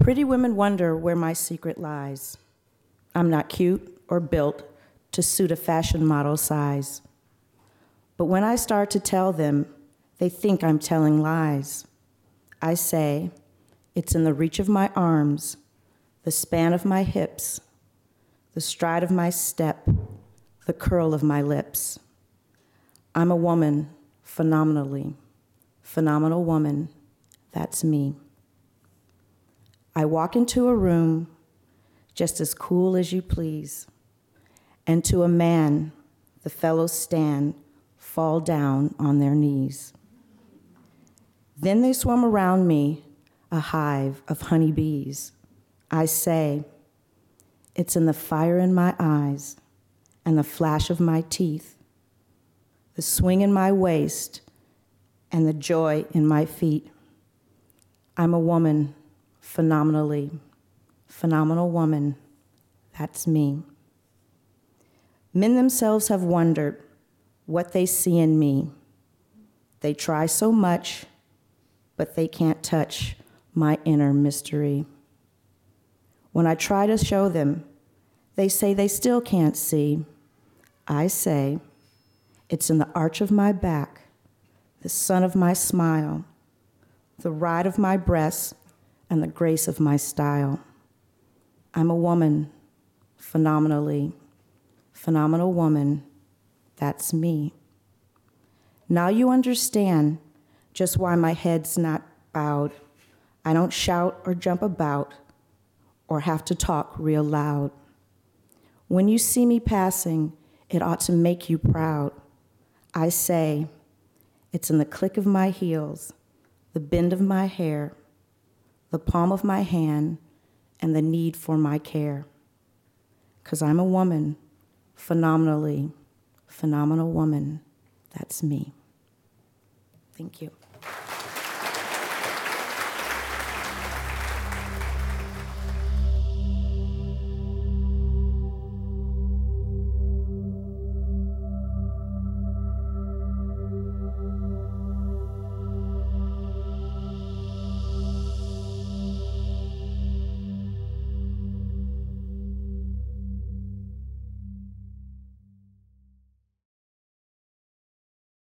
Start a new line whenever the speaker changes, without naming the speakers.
Pretty women wonder where my secret lies. I'm not cute or built to suit a fashion model size. But when I start to tell them, they think I'm telling lies. I say, it's in the reach of my arms, the span of my hips, the stride of my step, the curl of my lips. I'm a woman, phenomenally. Phenomenal woman, that's me. I walk into a room just as cool as you please, and to a man, the fellows stand, fall down on their knees. Then they swarm around me, a hive of honeybees. I say, it's in the fire in my eyes and the flash of my teeth, the swing in my waist and the joy in my feet. I'm a woman, phenomenally, phenomenal woman. That's me. Men themselves have wondered what they see in me. They try so much, but they can't touch my inner mystery. When I try to show them, they say they still can't see. I say, it's in the arch of my back, the sun of my smile, the ride of my breasts, and the grace of my style. I'm a woman, phenomenally, phenomenal woman. That's me. Now you understand just why my head's not bowed. I don't shout or jump about or have to talk real loud. When you see me passing, it ought to make you proud. I say, it's in the click of my heels, the bend of my hair, the palm of my hand, and the need for my care. Because I'm a woman, phenomenally, phenomenal woman. That's me. Thank you.